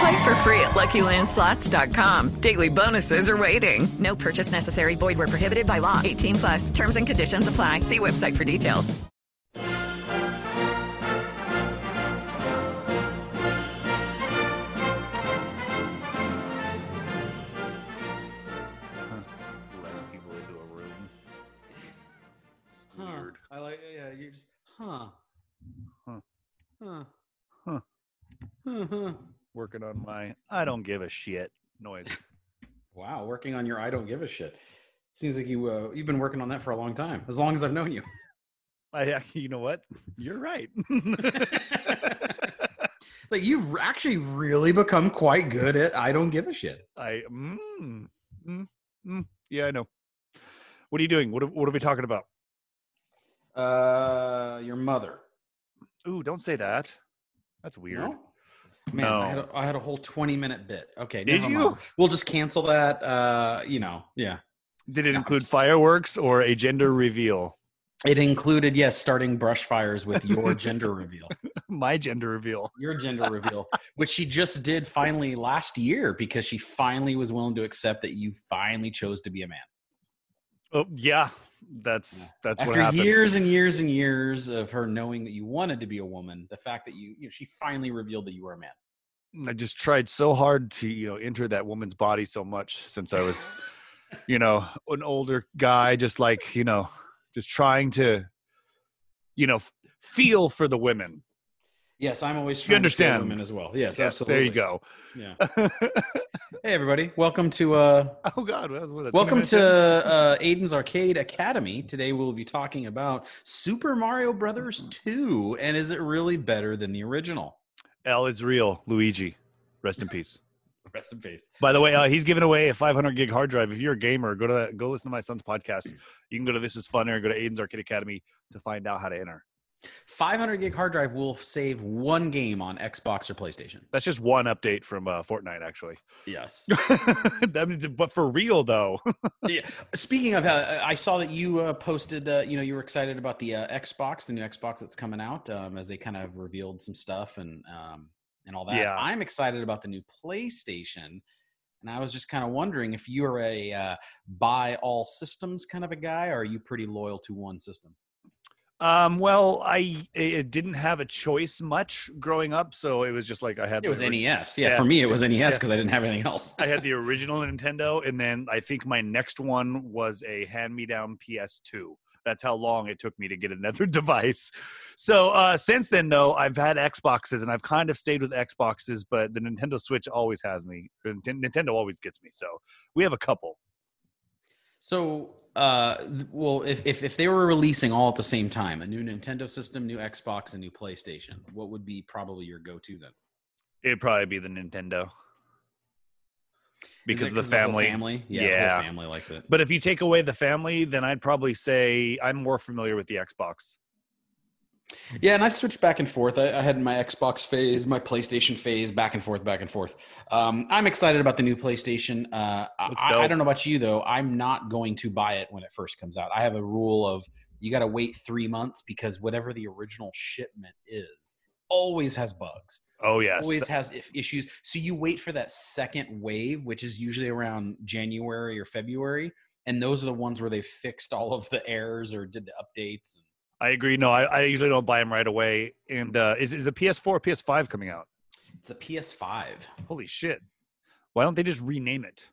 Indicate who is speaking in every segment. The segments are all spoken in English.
Speaker 1: Play for free at LuckyLandSlots.com. Daily bonuses are waiting. No purchase necessary. Void where prohibited by law. 18 plus. Terms and conditions apply. See website for details.
Speaker 2: letting people into a room.
Speaker 3: Huh.
Speaker 2: Weird.
Speaker 3: I like. Yeah, you're just. Huh.
Speaker 2: Huh.
Speaker 3: Huh.
Speaker 2: Huh.
Speaker 3: Huh. huh.
Speaker 2: Working on my I don't give a shit noise.
Speaker 3: Wow, working on your I don't give a shit. Seems like you uh, you've been working on that for a long time, as long as I've known you.
Speaker 2: I, you know what? You're right.
Speaker 3: like you've actually really become quite good at I don't give a shit.
Speaker 2: I mm, mm, mm, yeah, I know. What are you doing? What are, what are we talking about?
Speaker 3: Uh, your mother.
Speaker 2: Ooh, don't say that. That's weird.
Speaker 3: No? Man, I, had a, I had a whole twenty minute bit. Okay,
Speaker 2: Did you?
Speaker 3: mind. We'll just cancel that. Uh, you know, yeah.
Speaker 2: Did it
Speaker 3: No,
Speaker 2: include fireworks or a gender reveal?
Speaker 3: It included yes, starting brush fires with your gender reveal.
Speaker 2: My gender reveal.
Speaker 3: your gender reveal, which she just did finally last year because she finally was willing to accept that you finally chose to be a man.
Speaker 2: Oh yeah, that's
Speaker 3: Yeah.
Speaker 2: that's what
Speaker 3: After years and years and years of her knowing that you wanted to be a woman, the fact that you, you know, she finally revealed that you were a man.
Speaker 2: Mm, I just tried so hard to you know enter that woman's body so much since I was, you know, an older guy, just like you know, just trying to, you know, f- feel for the women.
Speaker 3: Yes, I'm always
Speaker 2: You
Speaker 3: trying to feel
Speaker 2: understand.
Speaker 3: women as well. Yes,
Speaker 2: Yes,
Speaker 3: absolutely.
Speaker 2: there you go.
Speaker 3: Yeah. Hey, everybody. Welcome to uh,
Speaker 2: oh God, what was that,
Speaker 3: Welcome to uh, Aiden's Arcade Academy. Today we'll be talking about Super Mario Brothers 2 and is it really better than the original?
Speaker 2: L is real, Luigi. Rest in peace.
Speaker 3: Rest in peace.
Speaker 2: By the way, uh, he's giving away a 500 gig hard drive. If you're a gamer, go to that, go listen to my son's podcast. You can go to This Is Fun or go to Aiden's Arcade Academy to find out how to enter.
Speaker 3: 500 gig hard drive will save one game on Xbox or PlayStation.
Speaker 2: That's just one update from uh, Fortnite, actually.
Speaker 3: Yes.
Speaker 2: That but for real though,
Speaker 3: yeah. Speaking of, uh, I saw that you uh, posted, uh, you know, you were excited about the uh, Xbox, the new Xbox that's coming out, um, as they kind of revealed some stuff and um, and all that.
Speaker 2: Yeah.
Speaker 3: I'm excited about the new PlayStation, and I was just kind of wondering if you're a uh, buy all systems kind of a guy, or are you pretty loyal to one system?
Speaker 2: Um, well, I it didn't have a choice much growing up, so it was just like I had
Speaker 3: It was
Speaker 2: the ori-
Speaker 3: NES. Yeah,
Speaker 2: Yeah.
Speaker 3: for me it was NES
Speaker 2: Yeah.
Speaker 3: because I didn't have anything else.
Speaker 2: I had the original Nintendo, and then I think my next one was a hand-me-down PS2. That's how long it took me to get another device. So uh, since then, though, I've had Xboxes, and I've kind of stayed with Xboxes, but the Nintendo Switch always has me. Nintendo always gets me. So we have a couple.
Speaker 3: So, uh, well, if, if if they were releasing all at the same time, a new Nintendo system, new Xbox, and new PlayStation, what would be probably your go-to then?
Speaker 2: It'd probably be the Nintendo because of the
Speaker 3: 'cause whole
Speaker 2: family.
Speaker 3: family, yeah,
Speaker 2: Yeah.
Speaker 3: the whole family likes it.
Speaker 2: But if you take away the family, then I'd probably say I'm more familiar with the Xbox.
Speaker 3: Yeah, and I've switched back and forth. I, I had my Xbox phase, my PlayStation phase, back and forth, back and forth. Um, I'm excited about the new PlayStation. Uh, I, I don't know about you though. I'm not going to buy it when it first comes out. I have a rule of you got to wait three months because whatever the original shipment is always has bugs
Speaker 2: Oh yes.
Speaker 3: always has if issues so you wait for that second wave which is usually around january or february and those are the ones where they fixed all of the errors or did the updates
Speaker 2: I agree. No, I, I usually don't buy them right away. And uh, is, is the PS4 or PS5 coming out?
Speaker 3: it's a ps5
Speaker 2: Holy shit! Why don't they just rename it?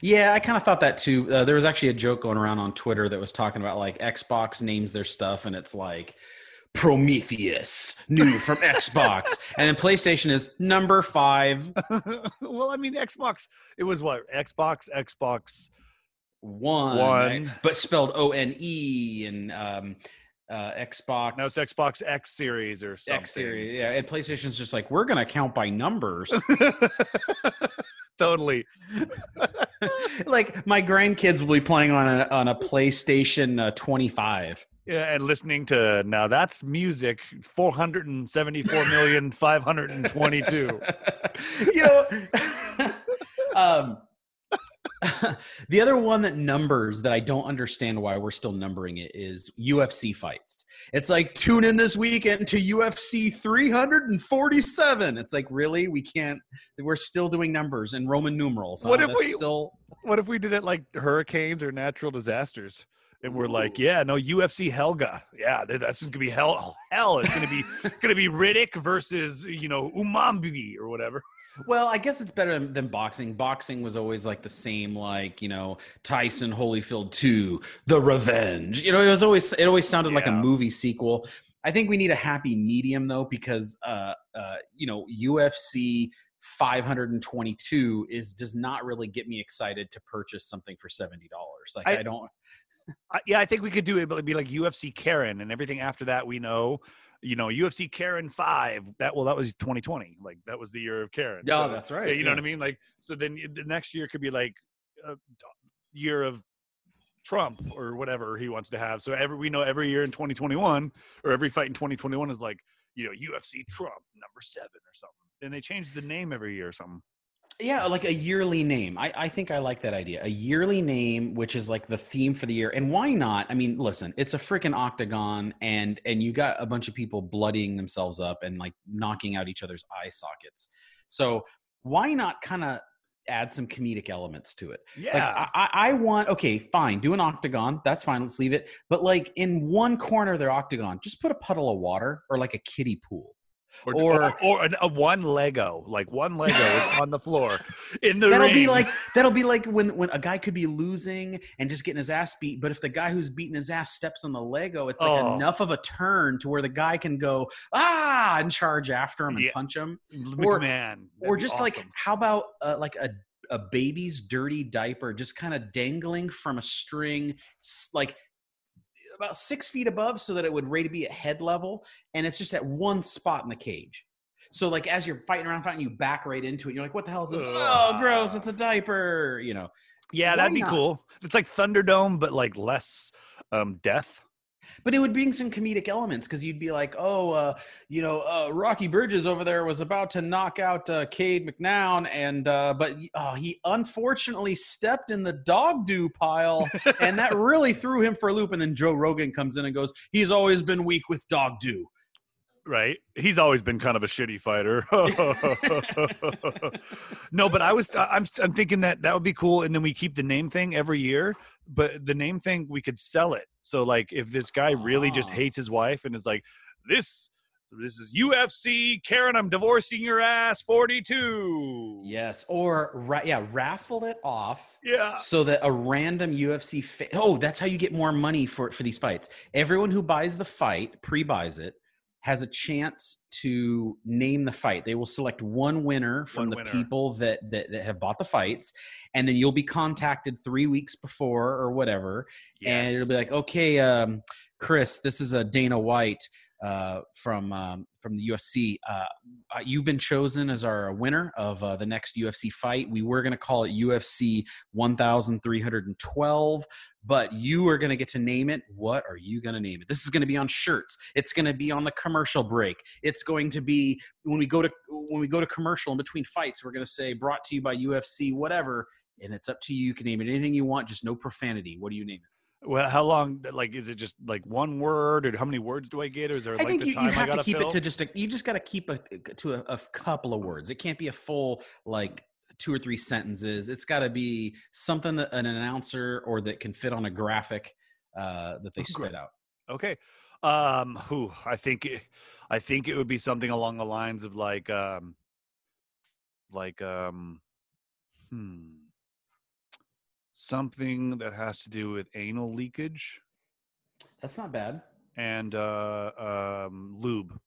Speaker 3: Yeah, I kind of thought that too. Uh, there was actually a joke going around on Twitter that was talking about like Xbox names their stuff, and it's like Prometheus, new from Xbox, and then PlayStation is number five,
Speaker 2: well, I mean, Xbox. It was what Xbox, Xbox.
Speaker 3: one,
Speaker 2: One.
Speaker 3: right? but spelled O N E, and um, uh, Xbox.
Speaker 2: Now it's Xbox X Series or something.
Speaker 3: X series, yeah, and PlayStation's just like we're gonna count by numbers.
Speaker 2: totally.
Speaker 3: like my grandkids will be playing on a on a PlayStation uh, 25.
Speaker 2: Yeah, and listening to now that's music. Four hundred and seventy-four million five hundred and twenty-two.
Speaker 3: you know, um, the other one that numbers that I don't understand why we're still numbering it is UFC fights. It's like tune in this weekend to UFC 347. It's like really we can't. We're still doing numbers and Roman numerals.
Speaker 2: What
Speaker 3: huh?
Speaker 2: if
Speaker 3: That's
Speaker 2: we-
Speaker 3: still?
Speaker 2: What if we did it like hurricanes or natural disasters? And we're like, yeah, no UFC Helga. Yeah, that's just gonna be hell. Hell, it's gonna be gonna be Riddick versus you know Umambi or whatever.
Speaker 3: Well, I guess it's better than boxing. Boxing was always like the same, like you know Tyson Holyfield two, The Revenge. You know, it was always it always sounded like a movie sequel. I think we need a happy medium though, because uh, uh, you know UFC 522 is does not really get me excited to purchase something for seventy dollars. Like I,
Speaker 2: I-
Speaker 3: don't.
Speaker 2: I, yeah, I think we could do it, but it'd be like UFC Karen and everything after that. We know, you know, UFC Karen five. That well, that was 2020. Like that was the year of Karen.
Speaker 3: Yeah,
Speaker 2: So,
Speaker 3: that's right,
Speaker 2: yeah, You know what I mean? Like so, then the next year could be like a year of Trump or whatever he wants to have. So every we know every year in 2021 or every fight in 2021 is like you know UFC Trump number seven or something. And they change the name every year or something.
Speaker 3: Yeah, like a yearly name. I, I think I like that idea. A yearly name, which is like the theme for the year. And why not? I mean, listen, it's a freaking octagon, and and you got a bunch of people bloodying themselves up and like knocking out each other's eye sockets. So why not kind of add some comedic elements to it?
Speaker 2: Yeah.
Speaker 3: Like I, I I want okay, fine, do an octagon. That's fine. Let's leave it. But like in one corner of their octagon, just put a puddle of water or like a kiddie pool.
Speaker 2: Or
Speaker 3: or-
Speaker 2: or, or a one Lego, like one Lego is on the floor in the
Speaker 3: that'll be like that'll be like when when a guy could be losing and just getting his ass beat but if the guy who's beating his ass steps on the lego it's like
Speaker 2: Oh.
Speaker 3: enough of a turn to where the guy can go ah and charge after him and
Speaker 2: Yeah.
Speaker 3: punch him
Speaker 2: or, man,
Speaker 3: or just like how about uh, like a a baby's dirty diaper just kind of dangling from a string like about six feet above so that it would rate be at head level and it's just at one spot in the cage so like as you're fighting around fighting you back right into it you're like what the hell is this oh gross it's a diaper you know
Speaker 2: yeah,
Speaker 3: why
Speaker 2: that'd be
Speaker 3: not?
Speaker 2: cool. It's like Thunderdome, but like less um death.
Speaker 3: But it would bring some comedic elements because you'd be like, oh, uh, you know, uh, Rocky Bridges over there was about to knock out uh, Cade McNown, and uh, but uh, he unfortunately stepped in the dog do pile, and that really threw him for a loop. And then Joe Rogan comes in and goes, he's always been weak with dog do.
Speaker 2: Right? He's always been kind of a shitty fighter. no, but I was I'm I'm thinking that that would be cool, and then we keep the name thing every year. But the name thing we could sell it. So like, if this guy really just
Speaker 3: Ah.
Speaker 2: hates his wife and is like, this this is UFC, Karen, I'm divorcing your ass, 42.
Speaker 3: Yes, or ra- yeah, raffle it off.
Speaker 2: Yeah.
Speaker 3: so that a random UFC fa- oh that's how you get more money for for these fights. Everyone who buys the fight pre-buys it has a chance to name the fight. They will select one winner from
Speaker 2: One
Speaker 3: the
Speaker 2: winner.
Speaker 3: people that, that that have bought the fights, and then you'll be contacted three weeks before or whatever, and it'll be like, okay, um, Chris, this is a Dana White uh, from um, from the UFC. Uh, uh, you've been chosen as our winner of uh, the next UFC fight. We were going to call it UFC 1312, but you are going to get to name it. What are you going to name it? This is going to be on shirts. It's going to be on the commercial break. It's going to be when we go to when we go to commercial in between fights. We're going to say brought to you by UFC, whatever. And it's up to you. You can name it anything you want, just no profanity. What do you name it?
Speaker 2: Well, how long? Like, is it just like one word, or how many words do I get, or is there
Speaker 3: I
Speaker 2: like
Speaker 3: think
Speaker 2: the
Speaker 3: you,
Speaker 2: time
Speaker 3: you
Speaker 2: I
Speaker 3: have
Speaker 2: gotta
Speaker 3: to keep
Speaker 2: fill?
Speaker 3: it to just a, you just got to keep it to a, a couple of words. It can't be a full like two or three sentences. It's got to be something that an announcer or that can fit on a graphic uh, that they
Speaker 2: Oh, great.
Speaker 3: spit out.
Speaker 2: Okay. Um, who I think it, I think it would be something along the lines of like um like um hmm something that has to do with anal leakage
Speaker 3: That's not bad.
Speaker 2: and uh um lube.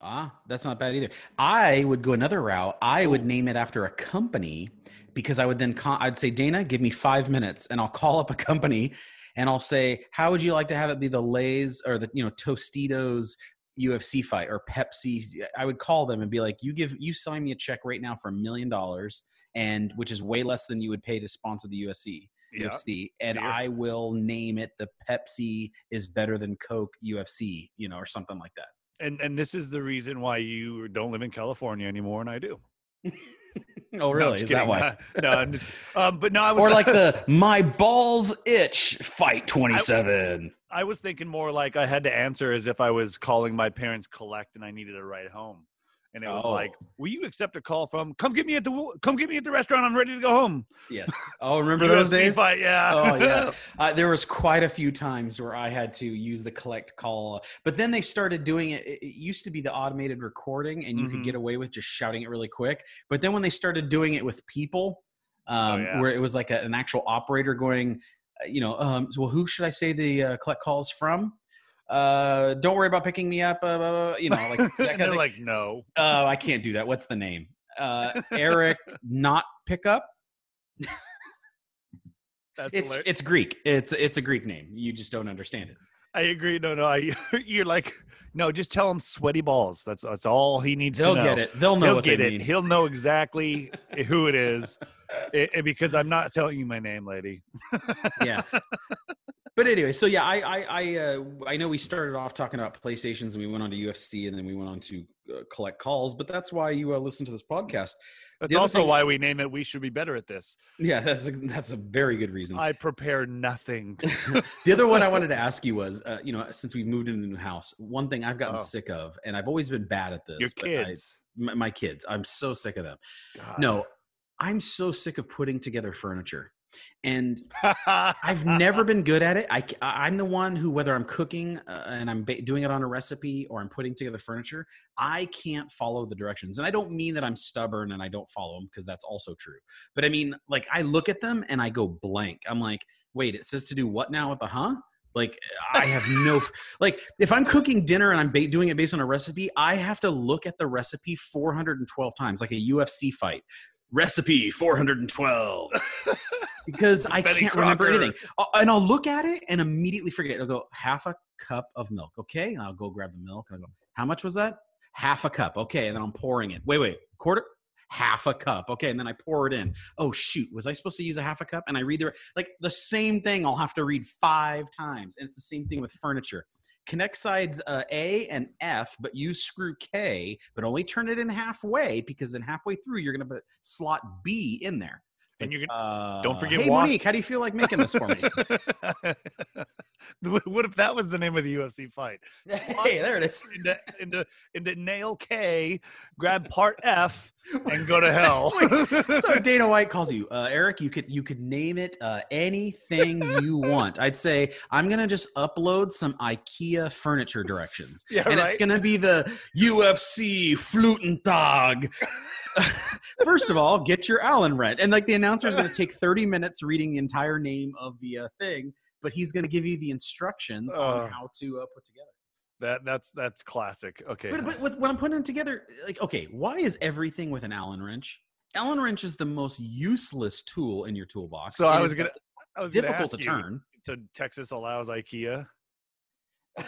Speaker 3: Ah, that's not bad either. I would go another route. I would
Speaker 2: Oh.
Speaker 3: name it after a company because I would then con- I'd say Dana, give me five minutes, and I'll call up a company and I'll say, how would you like to have it be the Lay's or the you know Tostitos UFC fight or Pepsi? I would call them and be like, you give you sign me a check right now for a million dollars, and which is way less than you would pay to sponsor the USC.
Speaker 2: Yeah.
Speaker 3: UFC, and
Speaker 2: Dear.
Speaker 3: I will name it the Pepsi is better than Coke UFC, you know, or something like that.
Speaker 2: And and this is the reason why you don't live in California anymore and I do.
Speaker 3: Oh, really?
Speaker 2: just
Speaker 3: Is that why?
Speaker 2: no, I'm just, um, but no, I was
Speaker 3: or like the my balls itch fight 27
Speaker 2: I was thinking more like I had to answer as if I was calling my parents collect and I needed a ride home. And it was
Speaker 3: Oh.
Speaker 2: like, "Will you accept a call from? Come get me at the come get me at the restaurant. I'm ready to go home."
Speaker 3: yes oh remember those days
Speaker 2: Fight, yeah.
Speaker 3: oh yeah uh, there was quite a few times where i had to use the collect call but then they started doing it it used to be the automated recording and you
Speaker 2: Mhm.
Speaker 3: could get away with just shouting it really quick but then when they started doing it with people um,
Speaker 2: Oh, yeah.
Speaker 3: where it was like a, an actual operator going uh, you know um, so, well who should i say the uh, collect calls from uh, don't worry about picking me up. Uh, blah," you know, like that kind
Speaker 2: they're
Speaker 3: thing.
Speaker 2: like, "No."
Speaker 3: Oh, I can't do that. What's the name? Uh, Eric, not pickup.
Speaker 2: That's
Speaker 3: It's
Speaker 2: hilarious.
Speaker 3: it's Greek. It's it's a Greek name. You just don't understand it.
Speaker 2: I agree. No, no. I, you're like, no. Just tell him sweaty balls. That's that's all he needs
Speaker 3: They'll
Speaker 2: to know.
Speaker 3: get it. They'll know
Speaker 2: He'll
Speaker 3: what
Speaker 2: get it.
Speaker 3: mean.
Speaker 2: He'll know exactly who it is, I- I- because I'm not telling you my name, lady.
Speaker 3: yeah. But anyway, so yeah, I I I, uh, I know we started off talking about PlayStations and we went on to UFC and then we went on to uh, collect calls. But that's why you uh, listen to this podcast.
Speaker 2: That's also
Speaker 3: thing-
Speaker 2: why we name it. We should be better at this.
Speaker 3: Yeah, that's a, that's a very good reason.
Speaker 2: I prepare nothing.
Speaker 3: the other one I wanted to ask you was, uh, you know, since we moved into the new house, one thing I've gotten
Speaker 2: Oh.
Speaker 3: sick of, and I've always been bad at this.
Speaker 2: Your
Speaker 3: but I-
Speaker 2: kids.
Speaker 3: my, my kids, I'm so sick of them.
Speaker 2: God.
Speaker 3: No, I'm so sick of putting together furniture. And I've never been good at it. I, am the one who, whether I'm cooking uh, and I'm ba- doing it on a recipe or I'm putting together furniture, I can't follow the directions. And I don't mean that I'm stubborn and I don't follow them because that's also true. But I mean, like, I look at them and I go blank. I'm like, wait, it says to do what now with the huh? Like, I have no, like, if I'm cooking dinner and I'm ba- doing it based on a recipe, I have to look at the recipe 412 times, like a UFC fight. Recipe 412 because I can't remember
Speaker 2: Crocker.
Speaker 3: anything. Uh, and I'll look at it and immediately forget. I'll go half a cup of milk, okay? And I'll go grab the milk and I go, how much was that? Half a cup, okay. And then I'm pouring it. Wait, wait, quarter, half a cup, okay. And then I pour it in. Oh shoot, was I supposed to use a half a cup? And I read the like the same thing. I'll have to read five times, and it's the same thing with furniture. Connect sides uh, A and F, but use screw K, but only turn it in halfway because then halfway through you're gonna put slot B in there. It's
Speaker 2: And
Speaker 3: like,
Speaker 2: you're gonna,
Speaker 3: uh,
Speaker 2: don't forget
Speaker 3: Hey, Monique, how do you feel like making this for me?
Speaker 2: what if that was the name of the UFC fight?
Speaker 3: hey, there it is.
Speaker 2: Into, into, into nail K, grab part F, and go to hell.
Speaker 3: so Dana White calls you, uh, Eric. You could you could name it uh, anything you want. I'd say I'm gonna just upload some IKEA furniture directions,
Speaker 2: Yeah,
Speaker 3: and it's gonna be the UFC Flutentag. First of all, get your Allen wrench, and like the announcer is gonna take 30 minutes reading the entire name of the uh, thing, but he's gonna give you the instructions on how to uh, put together.
Speaker 2: That that's that's classic. Okay.
Speaker 3: But, but with, when I'm putting it together, like, okay, why is everything with an Allen wrench? Allen wrench is the most useless tool in your toolbox.
Speaker 2: so
Speaker 3: It
Speaker 2: I was gonna. I was
Speaker 3: difficult to turn.
Speaker 2: So Texas allows IKEA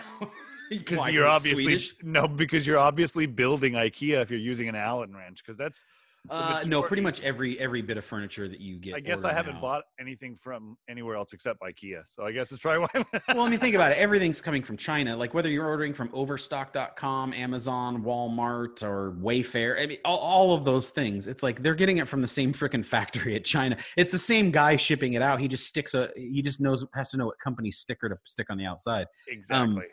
Speaker 2: Because you're obviously
Speaker 3: Swedish?
Speaker 2: no because you're obviously building IKEA if you're using an Allen wrench because that's
Speaker 3: Uh, no, pretty much every every bit of furniture that you get.
Speaker 2: I guess I haven't
Speaker 3: now.
Speaker 2: bought anything from anywhere else except IKEA. So I guess it's probably why.
Speaker 3: well, I mean, think about it. Everything's coming from China. Like whether you're ordering from Overstock.com, Amazon, Walmart, or Wayfair. I mean, all, all of those things. It's like they're getting it from the same freaking factory at China. It's the same guy shipping it out. He just sticks a. He just knows has to know what company sticker to stick on the outside.
Speaker 2: exactly.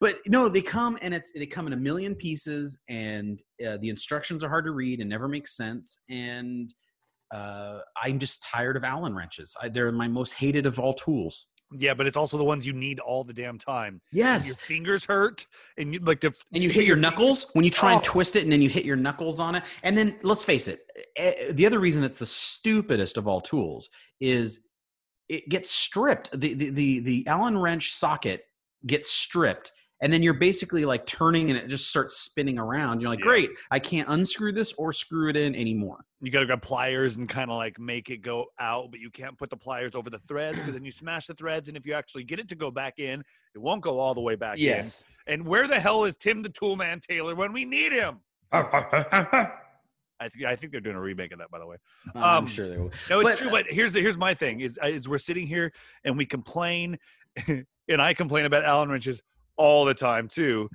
Speaker 3: But no, they come and it's they come in a million pieces, and uh, the instructions are hard to read and never make sense. And uh, I'm just tired of Allen wrenches. I, they're my most hated of all tools.
Speaker 2: yeah, but it's also the ones you need all the damn time. And
Speaker 3: Yes,
Speaker 2: your fingers hurt, and you like the
Speaker 3: and you hit your knuckles when you try and
Speaker 2: Oh.
Speaker 3: twist it and then you hit your knuckles on it and then let's face it eh, the other reason it's the stupidest of all tools is it gets stripped the the the, the allen wrench socket gets stripped and then you're basically like turning and it just starts spinning around you're like
Speaker 2: Yeah.
Speaker 3: great i can't unscrew this or screw it in anymore
Speaker 2: You got to grab pliers and kind of like make it go out, but you can't put the pliers over the threads because then you smash the threads, and if you actually get it to go back in, it won't go all the way back in. And where the hell is Tim the Toolman Taylor when we need him? I, th- I think they're doing a remake of that, by the way.
Speaker 3: i'm
Speaker 2: Um,
Speaker 3: sure they will
Speaker 2: No, it's
Speaker 3: But,
Speaker 2: true.
Speaker 3: uh,
Speaker 2: But here's the, here's my thing: is is we're sitting here and we complain, and I complain about Allen wrenches all the time too.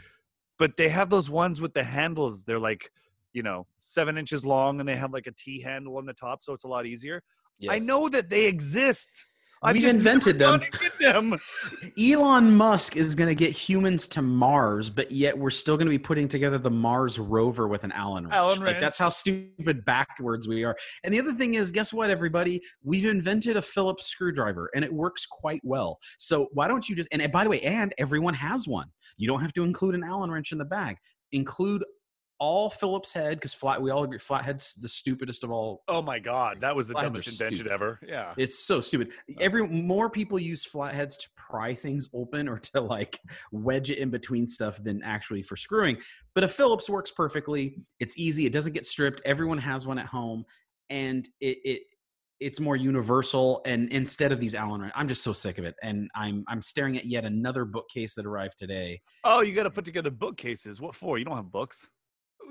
Speaker 2: But they have those ones with the handles. They're like, you know, seven inches long, and they have like a T handle on the top, so it's a lot easier. I know that they exist. I've
Speaker 3: We've invented them.
Speaker 2: gone to get them.
Speaker 3: Elon Musk is going to get humans to Mars, but yet we're still going to be putting together the Mars rover with an Allen wrench.
Speaker 2: Allen
Speaker 3: Like
Speaker 2: wrench.
Speaker 3: that's how stupid backwards we are. And the other thing is, guess what, everybody? We've invented a Phillips screwdriver, and it works quite well. So why don't you just? And by the way, and everyone has one. You don't have to include an Allen wrench in the bag. Include all Phillips head because flat. We all agree flathead's the stupidest of all
Speaker 2: Oh my god, that was the dumbest invention
Speaker 3: stupid.
Speaker 2: ever. Yeah.
Speaker 3: it's so stupid. Uh. Every more people use flatheads to pry things open or to like wedge it in between stuff than actually for screwing. But a Phillips works perfectly. It's easy. It doesn't get stripped. Everyone has one at home, and it it it's more universal. And instead of these Allen, I'm just so sick of it. And I'm I'm staring at yet another bookcase that arrived today.
Speaker 2: Oh, you got to put together bookcases. What for? You don't have books.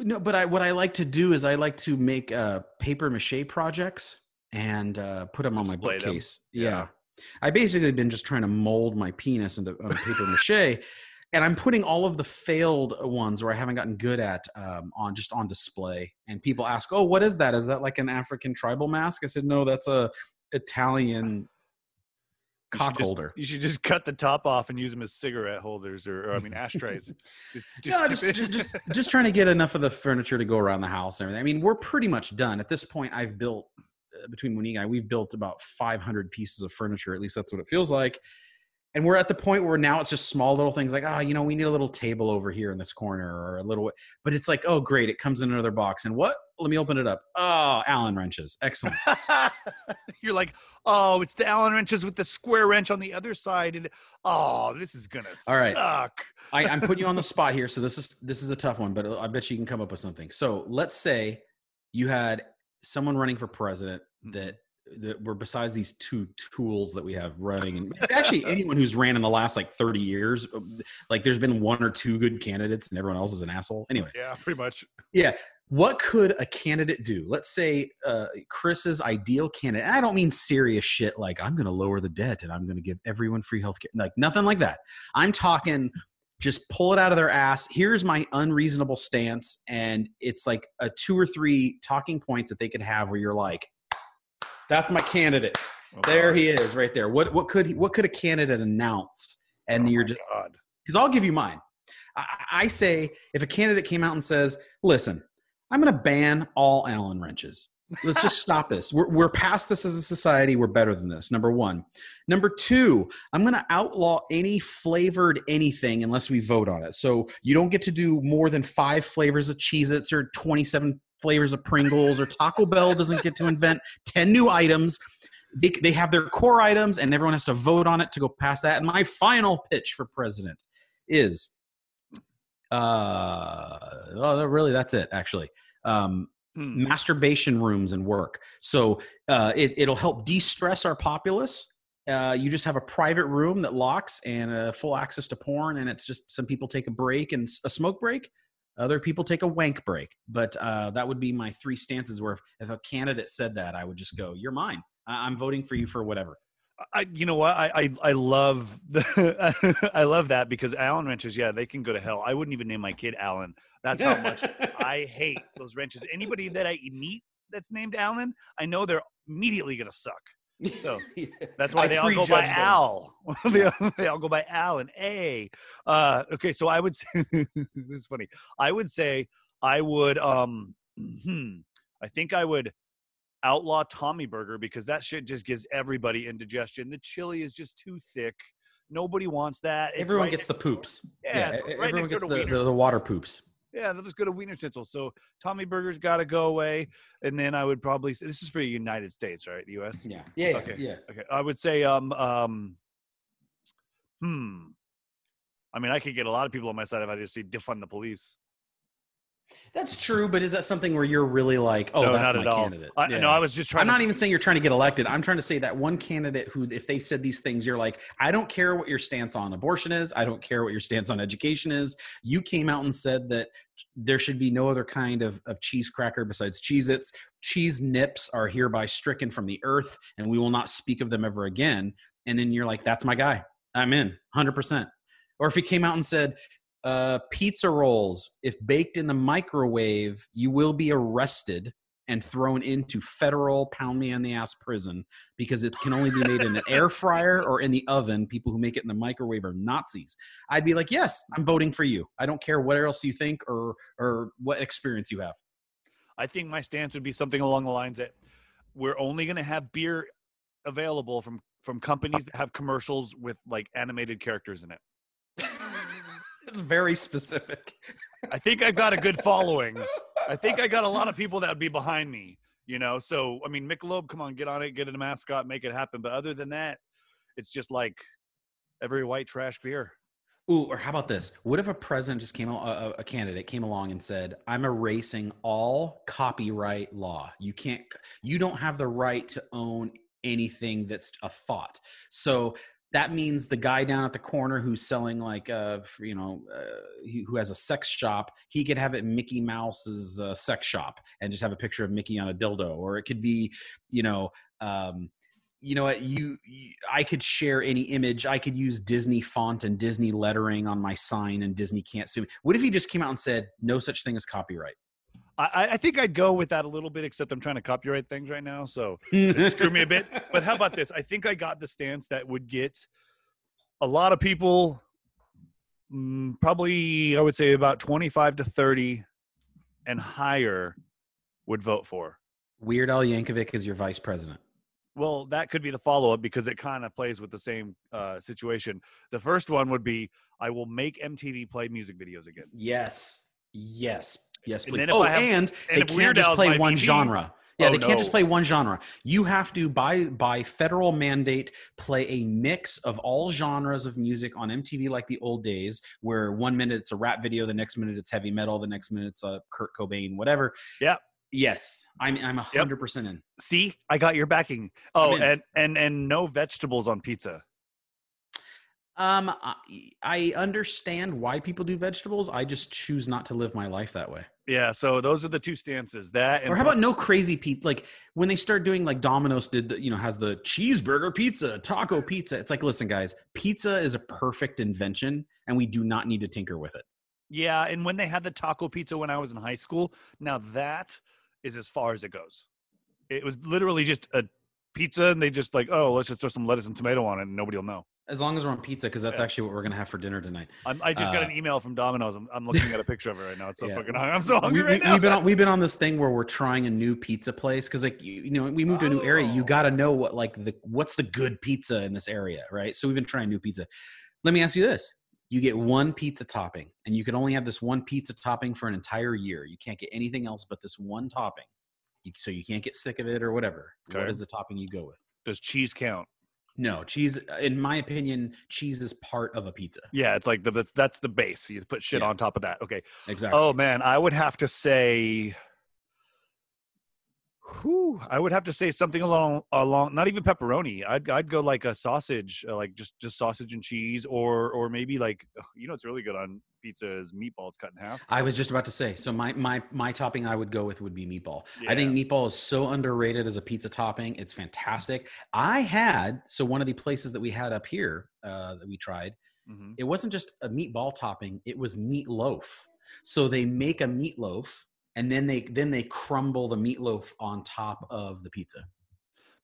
Speaker 3: No, but I what I like to do is I like to make uh, paper mache projects and uh, put them on my
Speaker 2: Display them.
Speaker 3: bookcase.
Speaker 2: Yeah.
Speaker 3: Yeah. I basically been just trying to mold my penis into on paper mache, and I'm putting all of the failed ones where I haven't gotten good at um, on just on display. And people ask, "Oh, what is that? Is that like an African tribal mask?" I said, "No, that's a Italian
Speaker 2: You should
Speaker 3: cock
Speaker 2: just-
Speaker 3: holder."
Speaker 2: You should just cut the top off and use them as cigarette holders or, or I mean ashtrays. just,
Speaker 3: no, just, just just trying to get enough of the furniture to go around the house and everything. I mean, we're pretty much done at this point. I've built uh, between Monique and I, we've built about 500 pieces of furniture. At least that's what it feels like. And we're at the point where now it's just small little things like, ah, you know, we need a little table over here in this corner or a little. But it's like, oh, great, it comes in another box. And what? Let me open it up. Oh, Allen wrenches, excellent.
Speaker 2: You're like, oh, it's the Allen wrenches with the square wrench on the other side, and oh, this is gonna
Speaker 3: All right.
Speaker 2: suck.
Speaker 3: I, I'm putting you on the spot here, so this is this is a tough one, but I bet you can come up with something. So let's say you had someone running for president that that were besides these two tools that we have running, and actually anyone who's ran in the last like 30 years, like there's been one or two good candidates, and everyone else is an asshole. Anyway,
Speaker 2: Yeah, pretty much.
Speaker 3: yeah. What could a candidate do? Let's say uh, Chris's ideal candidate. and I don't mean serious shit like I'm going to lower the debt and I'm going to give everyone free healthcare. Like nothing like that. I'm talking just pull it out of their ass. Here's my unreasonable stance, and it's like a two or three talking points that they could have where you're like, "That's my candidate.
Speaker 2: Oh,
Speaker 3: There
Speaker 2: God.
Speaker 3: he is, right there." What what could he, what could a candidate announce? And
Speaker 2: Oh
Speaker 3: you're just because I'll give you mine. I, I say if a candidate came out and says, "Listen, I'm going to ban all Allen wrenches. Let's just stop this. We're, we're past this as a society. We're better than this." Number one. Number two, I'm going to outlaw any flavored anything unless we vote on it. So you don't get to do more than five flavors of Cheez-Its or 27 flavors of Pringles or Taco Bell doesn't get to invent 10 new items. They, they have their core items and everyone has to vote on it to go past that. And my final pitch for president is uh oh really that's it actually um
Speaker 2: Hmm.
Speaker 3: masturbation rooms and work so uh it, it'll help de-stress our populace uh, you just have a private room that locks and uh, full access to porn and it's just some people take a break and a smoke break Other people take a wank break, but uh, that would be my three stances. Where if, if a candidate said that, I would just go, "You're mine. I- I'm voting for you for whatever."
Speaker 2: I, you know what? I, I, I love the, I love that because Allen wrenches, yeah, they can go to hell. I wouldn't even name my kid Allen. That's how much I hate those wrenches. Anybody that I meet that's named Allen, I know they're immediately gonna suck. So that's why they all go by
Speaker 3: them.
Speaker 2: Al. they, all, they all go by Al and A. Uh, okay, so I would say this is funny. I would say I would um hmm, I think I would outlaw Tommy Burger because that shit just gives everybody indigestion. The chili is just too thick. Nobody wants that. It's
Speaker 3: Everyone
Speaker 2: right
Speaker 3: gets the
Speaker 2: next door-
Speaker 3: poops.
Speaker 2: Yeah,
Speaker 3: e-
Speaker 2: right
Speaker 3: everyone gets the, the, the water poops.
Speaker 2: Yeah, they'll just go to Wienerschnitzel. So Tommy Burger's got to go away, and then I would probably say this is for the United States, right? The U.S.
Speaker 3: Yeah, yeah, yeah,
Speaker 2: Okay.
Speaker 3: yeah.
Speaker 2: Okay, I would say um um hmm. I mean, I could get a lot of people on my side if I just say defund the police.
Speaker 3: That's true, but is that something where you're really like, oh,
Speaker 2: no,
Speaker 3: that's
Speaker 2: not
Speaker 3: my
Speaker 2: at all.
Speaker 3: candidate?
Speaker 2: I,
Speaker 3: Yeah.
Speaker 2: No, I was just trying.
Speaker 3: I'm
Speaker 2: to,
Speaker 3: not even saying you're trying to get elected. I'm trying to say that one candidate who, if they said these things, you're like, I don't care what your stance on abortion is. I don't care what your stance on education is. You came out and said that there should be no other kind of, of cheese cracker besides Cheez Its. Cheese nips are hereby stricken from the earth, and we will not speak of them ever again. And then you're like, that's my guy. I'm in 100%. Or if he came out and said, uh, pizza rolls, if baked in the microwave, you will be arrested and thrown into federal pound me on the ass prison because it can only be made in an air fryer or in the oven. People who make it in the microwave are Nazis. I'd be like, yes, I'm voting for you. I don't care what else you think or or what experience you have.
Speaker 2: I think my stance would be something along the lines that we're only going to have beer available from from companies that have commercials with like animated characters in it.
Speaker 3: It's very specific.
Speaker 2: I think I've got a good following. I think I got a lot of people that would be behind me, you know. So I mean, Michelob, come on, get on it, get it a mascot, make it happen. But other than that, it's just like every white trash beer.
Speaker 3: Ooh, or how about this? What if a president just came, a, a candidate came along and said, "I'm erasing all copyright law. You can't, you don't have the right to own anything that's a thought." So that means the guy down at the corner who's selling like, uh, you know, uh, he- who has a sex shop, he could have it Mickey Mouse's uh, sex shop and just have a picture of Mickey on a dildo, or it could be, you know. Um, you know what you, you i could share any image. I could use disney font and disney lettering on my sign and disney can't sue me. What if he just came out and said no such thing as copyright
Speaker 2: I, I- think I'd go with that a little bit, except I'm trying to copyright things right now, so screw me a bit. But how about this? I think I got the stance that would get a lot of people, mm, probably I would say about 25 to 30 and higher, would vote for.
Speaker 3: weird al yankovic is your vice president
Speaker 2: Well, that could be the follow up because it kind of plays with the same uh, situation. The first one would be I will make MTV play music videos again.
Speaker 3: yes yes yes please.
Speaker 2: if
Speaker 3: oh
Speaker 2: have-
Speaker 3: and,
Speaker 2: and
Speaker 3: they
Speaker 2: Weird
Speaker 3: can't just play one
Speaker 2: VP,
Speaker 3: genre. Yeah
Speaker 2: oh,
Speaker 3: they can't just play one genre. You have to by by federal mandate play a mix of all genres of music on mtv like the old days where one minute it's a rap video the next minute it's heavy metal the next minute it's a kurt cobain whatever.
Speaker 2: Yep.
Speaker 3: yes. I'm i'm a
Speaker 2: Yep.
Speaker 3: 100% in.
Speaker 2: See, I got your backing. Oh, and and and no vegetables on pizza.
Speaker 3: Um, I, I understand why people do vegetables. I just choose not to live my life that way.
Speaker 2: Yeah, so those are the two stances. That and
Speaker 3: Or how about no crazy pizza? Like when they start doing like Domino's did, you know, has the cheeseburger pizza, taco pizza. It's like, listen, guys, pizza is a perfect invention, and we do not need to tinker with it.
Speaker 2: Yeah, and when they had the taco pizza when I was in high school, now that is as far as it goes. It was literally just a pizza, and they just like, oh, let's just throw some lettuce and tomato on it, and nobody will know.
Speaker 3: As long as we're on pizza, because that's
Speaker 2: Yeah.
Speaker 3: actually what we're gonna have for dinner tonight.
Speaker 2: I'm, I just got
Speaker 3: Uh,
Speaker 2: an email from Domino's. I'm, I'm looking at a picture of it right now. It's so
Speaker 3: Yeah.
Speaker 2: fucking hungry. I'm so hungry
Speaker 3: we,
Speaker 2: right
Speaker 3: we,
Speaker 2: now.
Speaker 3: We've been on we've been on this thing where we're trying a new pizza place because like you, you know we moved to a new area. You
Speaker 2: Oh.
Speaker 3: got to know what like the what's the good pizza in this area, right? So we've been trying new pizza. Let me ask you this: You get one pizza topping, and you can only have this one pizza topping for an entire year. You can't get anything else but this one topping. You, so you can't get sick of it or whatever. What
Speaker 2: Okay.
Speaker 3: is the topping you go with?
Speaker 2: Does cheese count?
Speaker 3: No cheese. Uh, in my opinion, cheese is part of a pizza.
Speaker 2: Yeah, it's like the that's- that's the base. You put shit
Speaker 3: Yeah.
Speaker 2: on top of that. Okay.
Speaker 3: Exactly.
Speaker 2: Oh man, I would have to say whew, I would have to say something along along not even pepperoni. I'd I'd go like a sausage, uh, like just just sausage and cheese, or or maybe like you know it's really good on pizza is meatballs cut in half.
Speaker 3: I was just about to say. So my my my topping I would go with would be meatball. I think meatball is so underrated as a pizza topping. It's fantastic. I had so one of the places that we had up here uh, that we tried.
Speaker 2: hmm
Speaker 3: It wasn't just a meatball topping; it was meatloaf. So they make a meatloaf and then they then they crumble the meatloaf on top of the pizza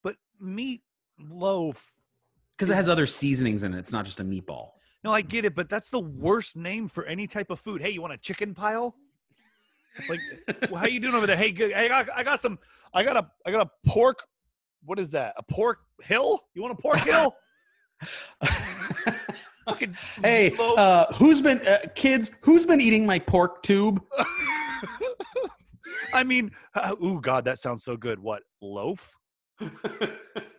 Speaker 2: But meat loaf.
Speaker 3: because it has other seasonings in it. It's not just a meatball.
Speaker 2: No, I get it, but that's the worst name for any type of food. Hey, you want a chicken pile? Like, how you doing over there? Hey, good. I got, I got some. I got a, I got a pork. What is that? A pork hill? You want a pork hill?
Speaker 3: Hey, uh, who's been uh, kids? Who's been eating my pork tube?
Speaker 2: I mean, uh, ooh, God, that sounds so good. What loaf?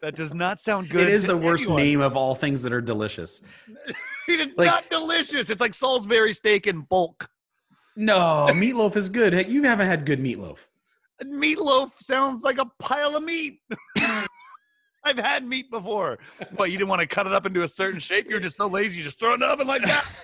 Speaker 2: That does not sound good.
Speaker 3: it is the worst
Speaker 2: anyone.
Speaker 3: name of all things that are delicious.
Speaker 2: it's
Speaker 3: like-
Speaker 2: not delicious. It's like Salisbury steak in bulk.
Speaker 3: No, meatloaf is good. Hey, you haven't had good meatloaf.
Speaker 2: Meatloaf sounds like a pile of meat. I've had meat before. but you didn't want to cut it up into a certain shape? You're just so lazy, you just throw it in the oven like that.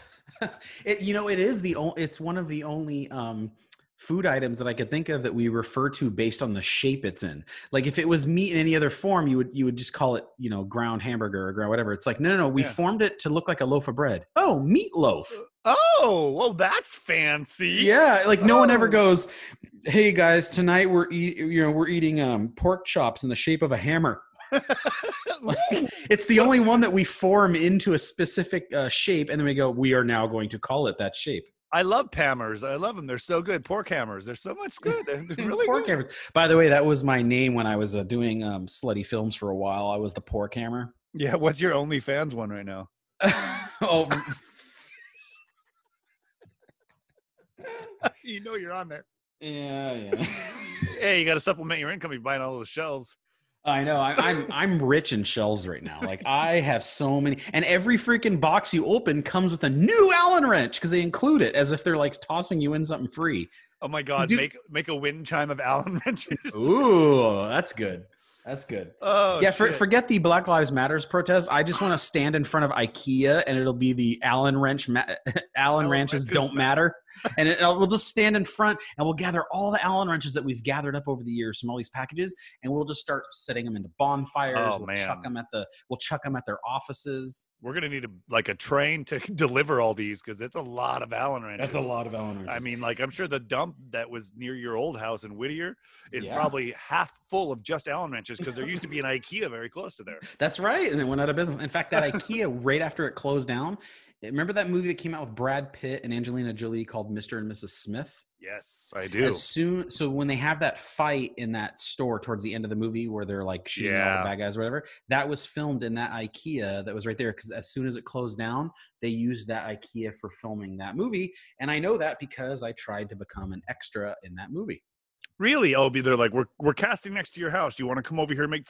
Speaker 3: It, you know, it is the only. It's one of the only um, food items that I could think of that we refer to based on the shape it's in. Like if it was meat in any other form, you would you would just call it, you know, ground hamburger or ground whatever. It's like no, no, no. We
Speaker 2: Yeah.
Speaker 3: formed it to look like a loaf of bread. Oh, meatloaf.
Speaker 2: Oh, well, that's fancy.
Speaker 3: Yeah, like no one ever
Speaker 2: Oh.
Speaker 3: goes, "Hey guys, tonight we're eat, you know we're eating um, pork chops in the shape of a hammer." it's the only one that we form into a specific uh, shape, and then we go, "We are now going to call it that shape."
Speaker 2: I love Pammers. I love them. They're so good. Pork hammers. They're so much good. They're, they're really
Speaker 3: pork
Speaker 2: good.
Speaker 3: hammers. By the way, that was my name when I was uh, doing um, slutty films for a while. I was the pork hammer.
Speaker 2: Yeah. What's your OnlyFans one right now?
Speaker 3: oh,
Speaker 2: you know you're on there.
Speaker 3: yeah, yeah.
Speaker 2: Hey, you got to supplement your income. You're buying all those shells.
Speaker 3: I know. I, I'm I'm rich in shells right now. Like I have so many, and every freaking box you open comes with a new Allen wrench because they include it as if they're like tossing you in something free.
Speaker 2: Oh my God!
Speaker 3: Do-
Speaker 2: make make a wind chime of Allen wrenches.
Speaker 3: Ooh, that's good. That's good.
Speaker 2: Oh
Speaker 3: yeah, for, forget the Black Lives Matters protest. I just want to stand in front of IKEA and it'll be the Allen wrench. Ma- Allen
Speaker 2: Allen
Speaker 3: wrenches
Speaker 2: wrenches
Speaker 3: don't matter, and it, uh, we'll just stand in front and we'll gather all the Allen wrenches that we've gathered up over the years from all these packages, and we'll just start setting them into bonfires.
Speaker 2: Oh,
Speaker 3: we'll
Speaker 2: man.
Speaker 3: chuck them at the. We'll chuck them at their offices.
Speaker 2: We're gonna need a, like a train to deliver all these because it's a lot of Allen wrenches.
Speaker 3: That's a lot of Allen wrenches.
Speaker 2: I mean, like I'm sure the dump that was near your old house in Whittier is
Speaker 3: Yeah.
Speaker 2: probably half full of just Allen wrenches because there used to be an IKEA very close to there.
Speaker 3: That's right. And it went out of business. In fact, that IKEA, right after it closed down, remember that movie that came out with Brad Pitt and Angelina Jolie called Mr. and Mrs. Smith?
Speaker 2: Yes, I do.
Speaker 3: As soon, so when they have that fight in that store towards the end of the movie where they're like shooting all the bad guys or whatever, that was filmed in that IKEA that was right there. Because as soon as it closed down, they used that IKEA for filming that movie. And I know that because I tried to become an extra in that movie.
Speaker 2: Really? Oh, be there like we're we're casting next to your house. Do you want to come over here and make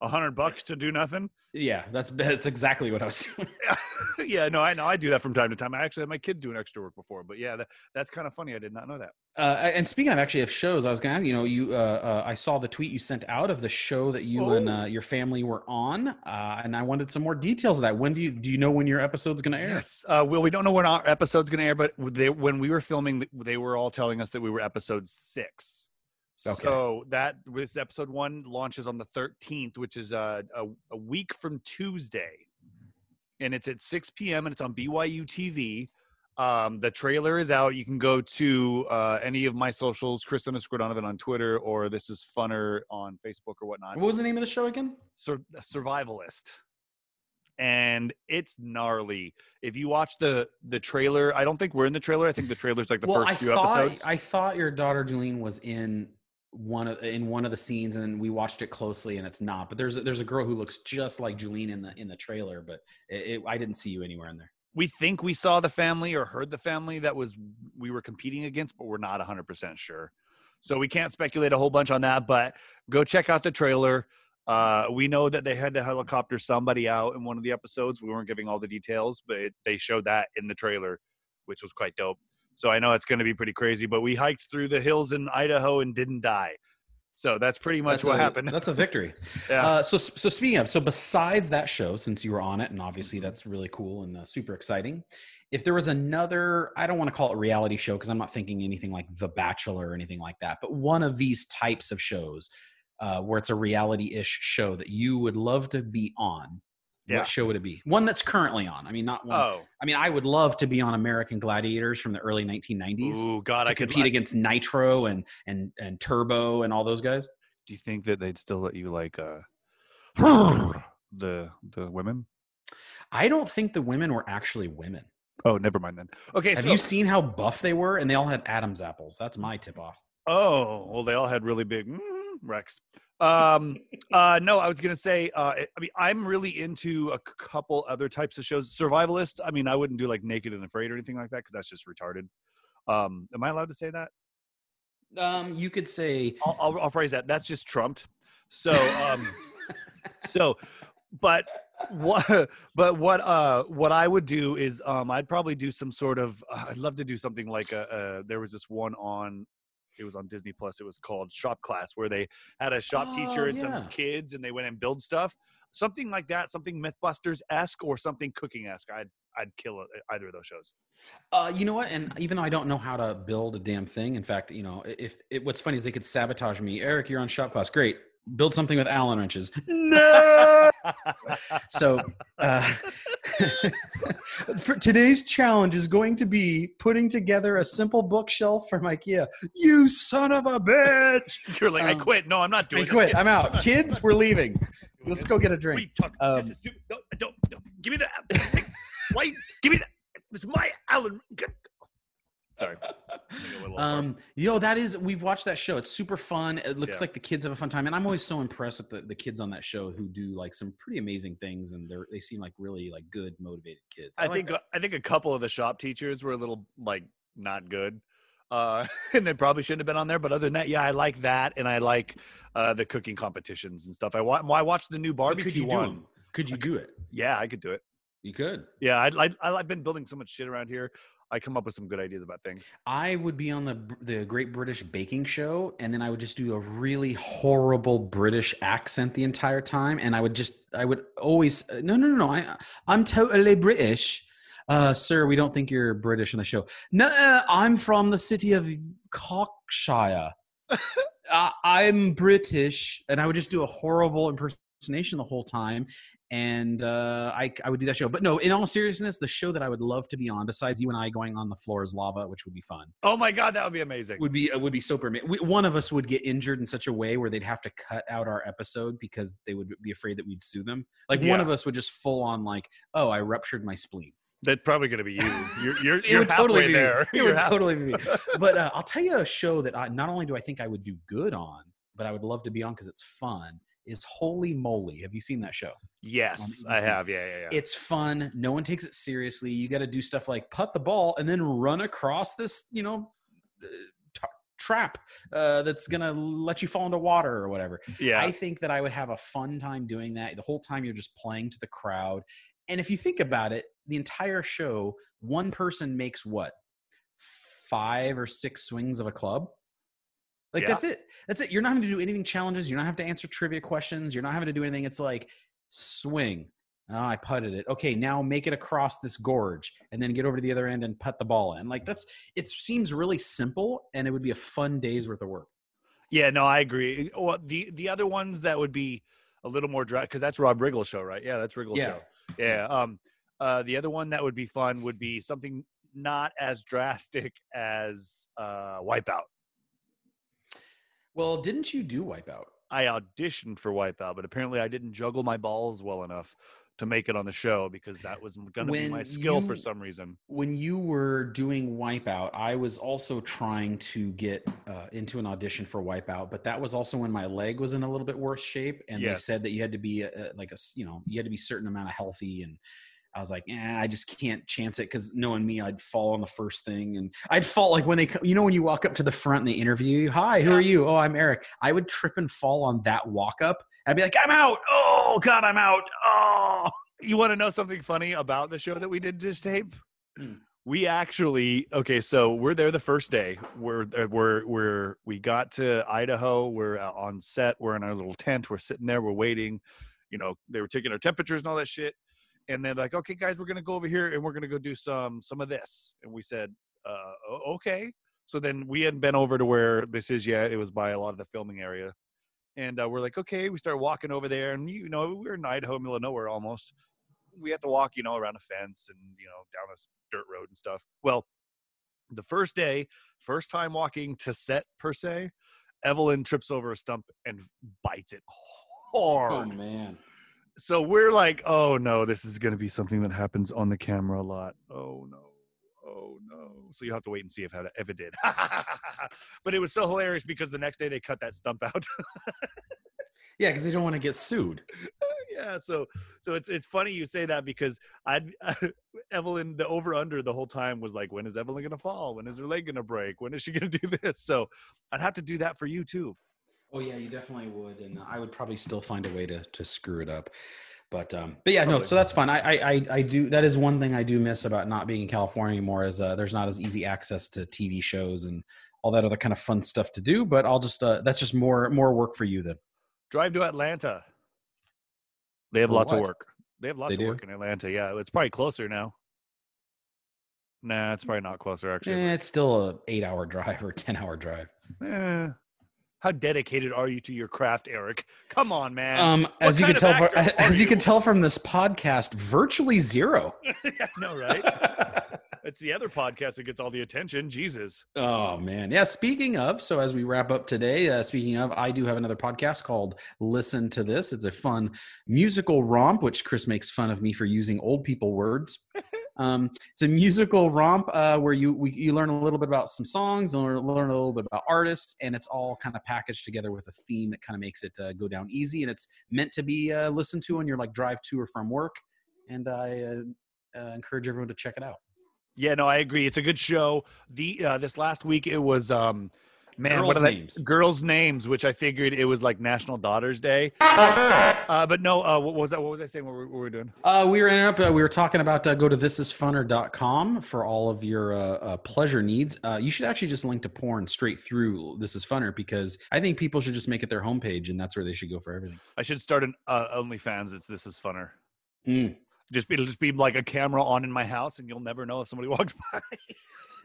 Speaker 2: a hundred bucks to do nothing?
Speaker 3: Yeah, that's that's exactly what I was doing.
Speaker 2: yeah, no, I know. I do that from time to time. I actually had my kids doing extra work before, but yeah, that, that's kind of funny. I did not know that.
Speaker 3: Uh, and speaking of actually of shows, I was gonna, you know, you, uh, uh, I saw the tweet you sent out of the show that you and
Speaker 2: Oh.
Speaker 3: uh, your family were on, uh, and I wanted some more details of that. When do you do you know when your episode's gonna air?
Speaker 2: Yes. Uh, well, we don't know when our episode's going to air, but they, when we were filming, they were all telling us that we were episode six.
Speaker 3: Okay.
Speaker 2: So that was episode one launches on the 13th, which is uh, a, a week from Tuesday. And it's at 6 p.m. and it's on BYU TV. Um, the trailer is out. You can go to uh, any of my socials, Chris underscore Donovan on Twitter, or this is Funner on Facebook or whatnot.
Speaker 3: What was the name of the show again?
Speaker 2: Sur- survivalist and it's gnarly if you watch the the trailer i don't think we're in the trailer i think the trailer's like the
Speaker 3: well,
Speaker 2: first
Speaker 3: I
Speaker 2: few
Speaker 3: thought
Speaker 2: episodes
Speaker 3: I thought your daughter Julene was in one of in one of the scenes, and we watched it closely, and it's not. But there's a, there's a girl who looks just like Julene in the in the trailer, but it, it, I didn't see you anywhere in there.
Speaker 2: we think we saw the family or heard the family that was we were competing against but we're not 100% sure so we can't speculate a whole bunch on that but go check out the trailer uh, we know that they had to helicopter somebody out in one of the episodes we weren't giving all the details but it, they showed that in the trailer which was quite dope so i know it's going to be pretty crazy but we hiked through the hills in idaho and didn't die So that's pretty much
Speaker 3: That's
Speaker 2: what
Speaker 3: a-
Speaker 2: happened.
Speaker 3: That's a victory.
Speaker 2: Yeah.
Speaker 3: Uh, so, so speaking of, so besides that show, since you were on it, and obviously that's really cool and uh, super exciting. If there was another, I don't want to call it reality show because I'm not thinking anything like The Bachelor or anything like that, but one of these types of shows uh, where it's a reality-ish show that you would love to be on.
Speaker 2: Yeah.
Speaker 3: What show would it be? One that's currently on. I mean, not one.
Speaker 2: oh,
Speaker 3: I mean, I would love to be on American Gladiators from the early 1990s
Speaker 2: Oh God,
Speaker 3: to
Speaker 2: I could.
Speaker 3: compete
Speaker 2: I-
Speaker 3: against Nitro and and and Turbo and all those guys.
Speaker 2: do you think that they'd still let you like uh, the the women?
Speaker 3: I don't think the women were actually women.
Speaker 2: Oh, never mind then. Okay,
Speaker 3: Have
Speaker 2: so
Speaker 3: you seen how buff they were? And they all had Adam's apples. That's my tip off.
Speaker 2: Oh, well, they all had really big mm, Rex. Um, uh, no, I was gonna say. Uh, I mean, I'm really into a couple other types of shows. Survivalist. I mean, I wouldn't do like Naked and Afraid or anything like that because that's just retarded. Um, am I allowed to say that?
Speaker 3: Um, you could say
Speaker 2: I'll, I'll, I'll phrase that. That's just trumped. So, um, so, but what, but what, uh, what I would do is, um, I'd probably do some sort of. Uh, I'd love to do something like a. Uh, there was this one on. It was on Disney Plus. It was called Shop Class, where they had a shop
Speaker 3: Oh,
Speaker 2: teacher and
Speaker 3: yeah.
Speaker 2: some kids, and they went and build stuff. Something like that, something MythBusters esque or something cooking esque. I'd I'd kill it, either of those shows.
Speaker 3: Uh, you know what? And even though I don't know how to build a damn thing, in fact, you know, if it, what's funny is they could sabotage me. Eric, you're on shop class. Great. Build something with Allen wrenches. No. so, uh, for today's challenge is going to be putting together a simple bookshelf from IKEA. You son of a bitch!
Speaker 2: You're like, I
Speaker 3: Um,
Speaker 2: quit. No, I'm not doing it.
Speaker 3: I
Speaker 2: quit.
Speaker 3: I'm out. Kids, we're leaving. Let's go get a drink. Um,
Speaker 2: this is stupid. No, don't, don't. Give me that. Why? Give me that. It's my Allen. Sorry.
Speaker 3: Um, yo, that is we've watched that show. It's super fun. It looks
Speaker 2: Yeah.
Speaker 3: like the kids have a fun time, and I'm always so impressed with the, the kids on that show who do like some pretty amazing things, and they're they seem like really like good, motivated kids.
Speaker 2: I
Speaker 3: like
Speaker 2: think
Speaker 3: that.
Speaker 2: I think a couple of the shop teachers were a little like not good, uh, and they probably shouldn't have been on there. But other than that, yeah, I like that, and I like uh, the cooking competitions and stuff. I wa- I watched the new
Speaker 3: But
Speaker 2: barbecue
Speaker 3: could you do
Speaker 2: one.
Speaker 3: Could you do it?
Speaker 2: Yeah, I could do it.
Speaker 3: You could.
Speaker 2: Yeah, I, I, I I've been building so much shit around here. I come up with some good ideas about things.
Speaker 3: I would be on the the Great British Baking Show, and then I would just do a really horrible British accent the entire time, and I would just I would always no no no no I I'm totally British. Uh, sir, we don't think you're British in the show. No, uh, I'm from the city of Cockshire. uh, I'm British, and I would just do a horrible impersonation the whole time. And uh, I, I would do that show. But no, in all seriousness, the show that I would love to be on, besides you and I going on the floor is lava, which would be fun,
Speaker 2: Oh my god, that would be amazing.
Speaker 3: would be uh, would be super. ama- we- One of us would get injured in such a way where they'd have to cut out our episode because they would be afraid that we'd sue them. Like one of us would just full on like, oh, I ruptured my spleen.
Speaker 2: That's probably going to be you. You're you're,
Speaker 3: It
Speaker 2: you're
Speaker 3: would
Speaker 2: halfway
Speaker 3: totally be me.
Speaker 2: there.
Speaker 3: It
Speaker 2: You're
Speaker 3: would
Speaker 2: half-
Speaker 3: totally be me. But uh, I'll tell you a show that I not only do I think I would do good on, but I would love to be on because it's fun. Is Holey Moley? Have you seen that show?
Speaker 2: Yes, I have. Yeah, yeah, yeah.
Speaker 3: It's fun. No one takes it seriously. You got to do stuff like putt the ball and then run across this, you know, uh, t- trap uh, that's gonna let you fall into water or whatever.
Speaker 2: yeah.
Speaker 3: I think that I would have a fun time doing that. The whole time you're just playing to the crowd. And if you think about it, the entire show, one person makes what? Five or six swings of a club? Like
Speaker 2: Yeah.
Speaker 3: that's it. That's it. You're not having to do anything challenges. You're not having to answer trivia questions. You're not having to do anything. It's like swing. Oh, I putted it. Okay, now make it across this gorge and then get over to the other end and put the ball in. Like that's it seems really simple and it would be a fun day's worth of work.
Speaker 2: Yeah, no, I agree. Well, the the other ones that would be a little more dry because that's Rob Riggle's show, right? Yeah, that's Riggle's
Speaker 3: Yeah.
Speaker 2: show. Yeah. Um. Uh. The other one that would be fun would be something not as drastic as uh Wipeout.
Speaker 3: Well, didn't you do Wipeout?
Speaker 2: I auditioned for Wipeout, but apparently I didn't juggle my balls well enough to make it on the show because that was going to be my skill for some reason.
Speaker 3: when you were doing Wipeout, I was also trying to get uh, into an audition for Wipeout, but that was also when my leg was in a little bit worse shape, and
Speaker 2: Yes.
Speaker 3: they said that you had to be uh like a you know you had to be a certain amount of healthy, and I was like, eh, I just can't chance it because knowing me, I'd fall on the first thing, and I'd fall like when they you know when you walk up to the front and they interview you, hi, who are you? Oh, I'm Eric. I would trip and fall on that walk up. I'd be like, I'm out. Oh God, I'm out. Oh.
Speaker 2: You want to know something funny about the show that we did just tape?
Speaker 3: Hmm.
Speaker 2: we actually okay so we're there the first day we're uh, we're we're we got to idaho we're uh, on set we're in our little tent we're sitting there we're waiting you know they were taking our temperatures and all that shit and they're like okay guys we're gonna go over here and we're gonna go do some some of this and we said uh okay so then we hadn't been over to where this is yet it was by a lot of the filming area and uh, we're like okay we start walking over there and you know we're in idaho middle of nowhere almost we had to walk, you know, around a fence and you know down a dirt road and stuff. Well, the first day, first time walking to set per se, Evelyn trips over a stump and bites it hard.
Speaker 3: Oh man.
Speaker 2: So we're like, oh no, this is going to be something that happens on the camera a lot. Oh no. Oh no. So you have to wait and see if, if it did. but it was so hilarious because the next day they cut that stump out.
Speaker 3: Yeah, because they don't want to get sued.
Speaker 2: yeah so so it's it's funny you say that because i'd evelyn the over under the whole time was like when is evelyn gonna fall when is her leg gonna break when is she gonna do this so i'd have to do that for you too
Speaker 3: Oh yeah, you definitely would, and I would probably still find a way to to screw it up. But um, but yeah, no. So that's fun. I, I I I do. That is one thing I do miss about not being in California anymore. Is uh, there's not as easy access to TV shows and all that other kind of fun stuff to do. But I'll just uh, that's just more more work for you then.
Speaker 2: drive to atlanta they have
Speaker 3: For
Speaker 2: lots of work they have lots
Speaker 3: They
Speaker 2: of
Speaker 3: do?
Speaker 2: work in atlanta yeah it's probably closer now nah it's probably not closer actually
Speaker 3: Eh, it's still a eight hour drive or ten hour drive.
Speaker 2: Eh. How dedicated are you to your craft eric come on man
Speaker 3: Um, as you can tell,
Speaker 2: actor
Speaker 3: as you can tell from this podcast, virtually zero.
Speaker 2: i know right it's the other podcast that gets all the attention jesus
Speaker 3: Oh man, yeah. Speaking of, so as we wrap up today, uh, speaking of, I do have another podcast called "Listen to This." It's a fun musical romp, which Chris makes fun of me for using old people words. Um, it's a musical romp uh, where you we, you learn a little bit about some songs, and learn, a little bit about artists, and it's all kind of packaged together with a theme that kind of makes it uh, go down easy. And it's meant to be uh, listened to on your like drive to or from work. And I uh, uh, encourage everyone to check it out.
Speaker 2: Yeah, no, I agree. It's a good show. The uh, this last week it was um man,
Speaker 3: Girls'
Speaker 2: what are they-
Speaker 3: names.
Speaker 2: Girls' names, which I figured it was like National Daughters Day. Uh, but no, uh, what was that? What was I saying? What were, what were we doing?
Speaker 3: Uh, we were ending up. Uh, we were talking about uh, go to thisisfunner.com for all of your uh, uh, pleasure needs. Uh, you should actually just link to porn straight through This Is Funner because I think people should just make it their homepage and that's where they should go for everything.
Speaker 2: I should start an uh, OnlyFans. It's this is funner.
Speaker 3: Mm.
Speaker 2: Just it'll just be like a camera on in my house, and you'll never know if somebody walks by.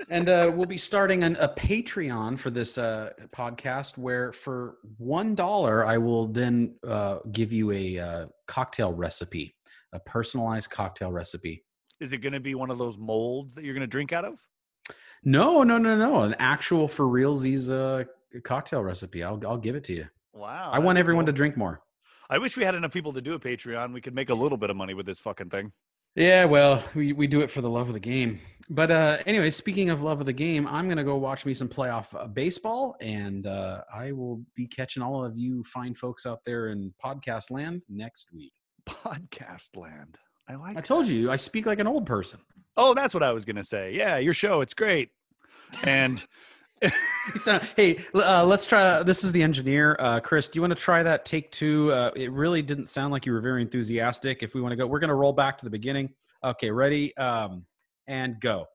Speaker 3: And uh, we'll be starting an, a Patreon for this uh, podcast where for one dollar I will then uh, give you a uh, cocktail recipe, a personalized cocktail recipe.
Speaker 2: Is it going to be one of those molds that you're going to drink out of?
Speaker 3: No, no, no, no, an actual for realsies uh, cocktail recipe. I'll I'll give it to you.
Speaker 2: Wow.
Speaker 3: I want everyone to drink more.
Speaker 2: I wish we had enough people to do a Patreon. We could make a little bit of money with this fucking thing.
Speaker 3: Yeah, well, we, we do it for the love of the game. But uh, anyway, speaking of love of the game, I'm going to go watch me some playoff uh, baseball, and uh, I will be catching all of you fine folks out there in podcast land next week.
Speaker 2: Podcast land. I like.
Speaker 3: I told you, I speak like an old person.
Speaker 2: Oh, that's what I was gonna say. Yeah, your show, it's great. And
Speaker 3: So, hey, uh, let's try. This is the engineer, uh, Chris. Do you want to try that take two? Uh, it really didn't sound like you were very enthusiastic. If we want to go, we're going to roll back to the beginning. Okay, ready? Um, and go.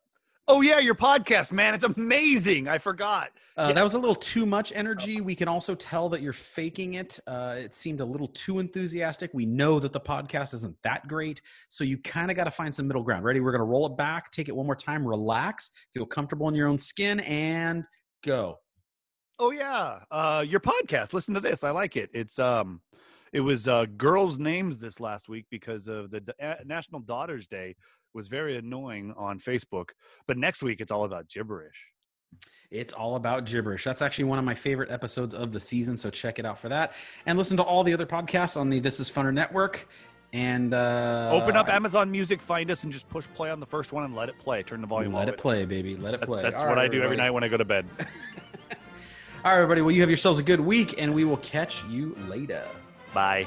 Speaker 2: oh yeah, your podcast, man, it's amazing. I forgot.
Speaker 3: Uh,
Speaker 2: Yeah.
Speaker 3: That was a little too much energy. We can also tell that you're faking it. Uh, it seemed a little too enthusiastic. We know that the podcast isn't that great. So you kind of got to find some middle ground. Ready? We're going to roll it back, take it one more time, relax, feel comfortable in your own skin, and go.
Speaker 2: Oh yeah, uh, your podcast. Listen to this. I like it. It's um, it was uh, girls' names this last week because of the D- National Daughters Day was very annoying on Facebook. But next week it's all about gibberish.
Speaker 3: It's all about gibberish. That's actually one of my favorite episodes of the season. So check it out for that. And listen to all the other podcasts on the This Is Funner Network. And uh,
Speaker 2: Open up Amazon Music, find us, and just push play on the first one and let it play. Turn the volume.
Speaker 3: On.
Speaker 2: Let
Speaker 3: it play, baby. Let it
Speaker 2: down.
Speaker 3: play.
Speaker 2: That's
Speaker 3: All
Speaker 2: what
Speaker 3: right,
Speaker 2: I do every night when I go to bed.
Speaker 3: All right, everybody. Well, you have yourselves a good week, and we will catch you later.
Speaker 2: Bye.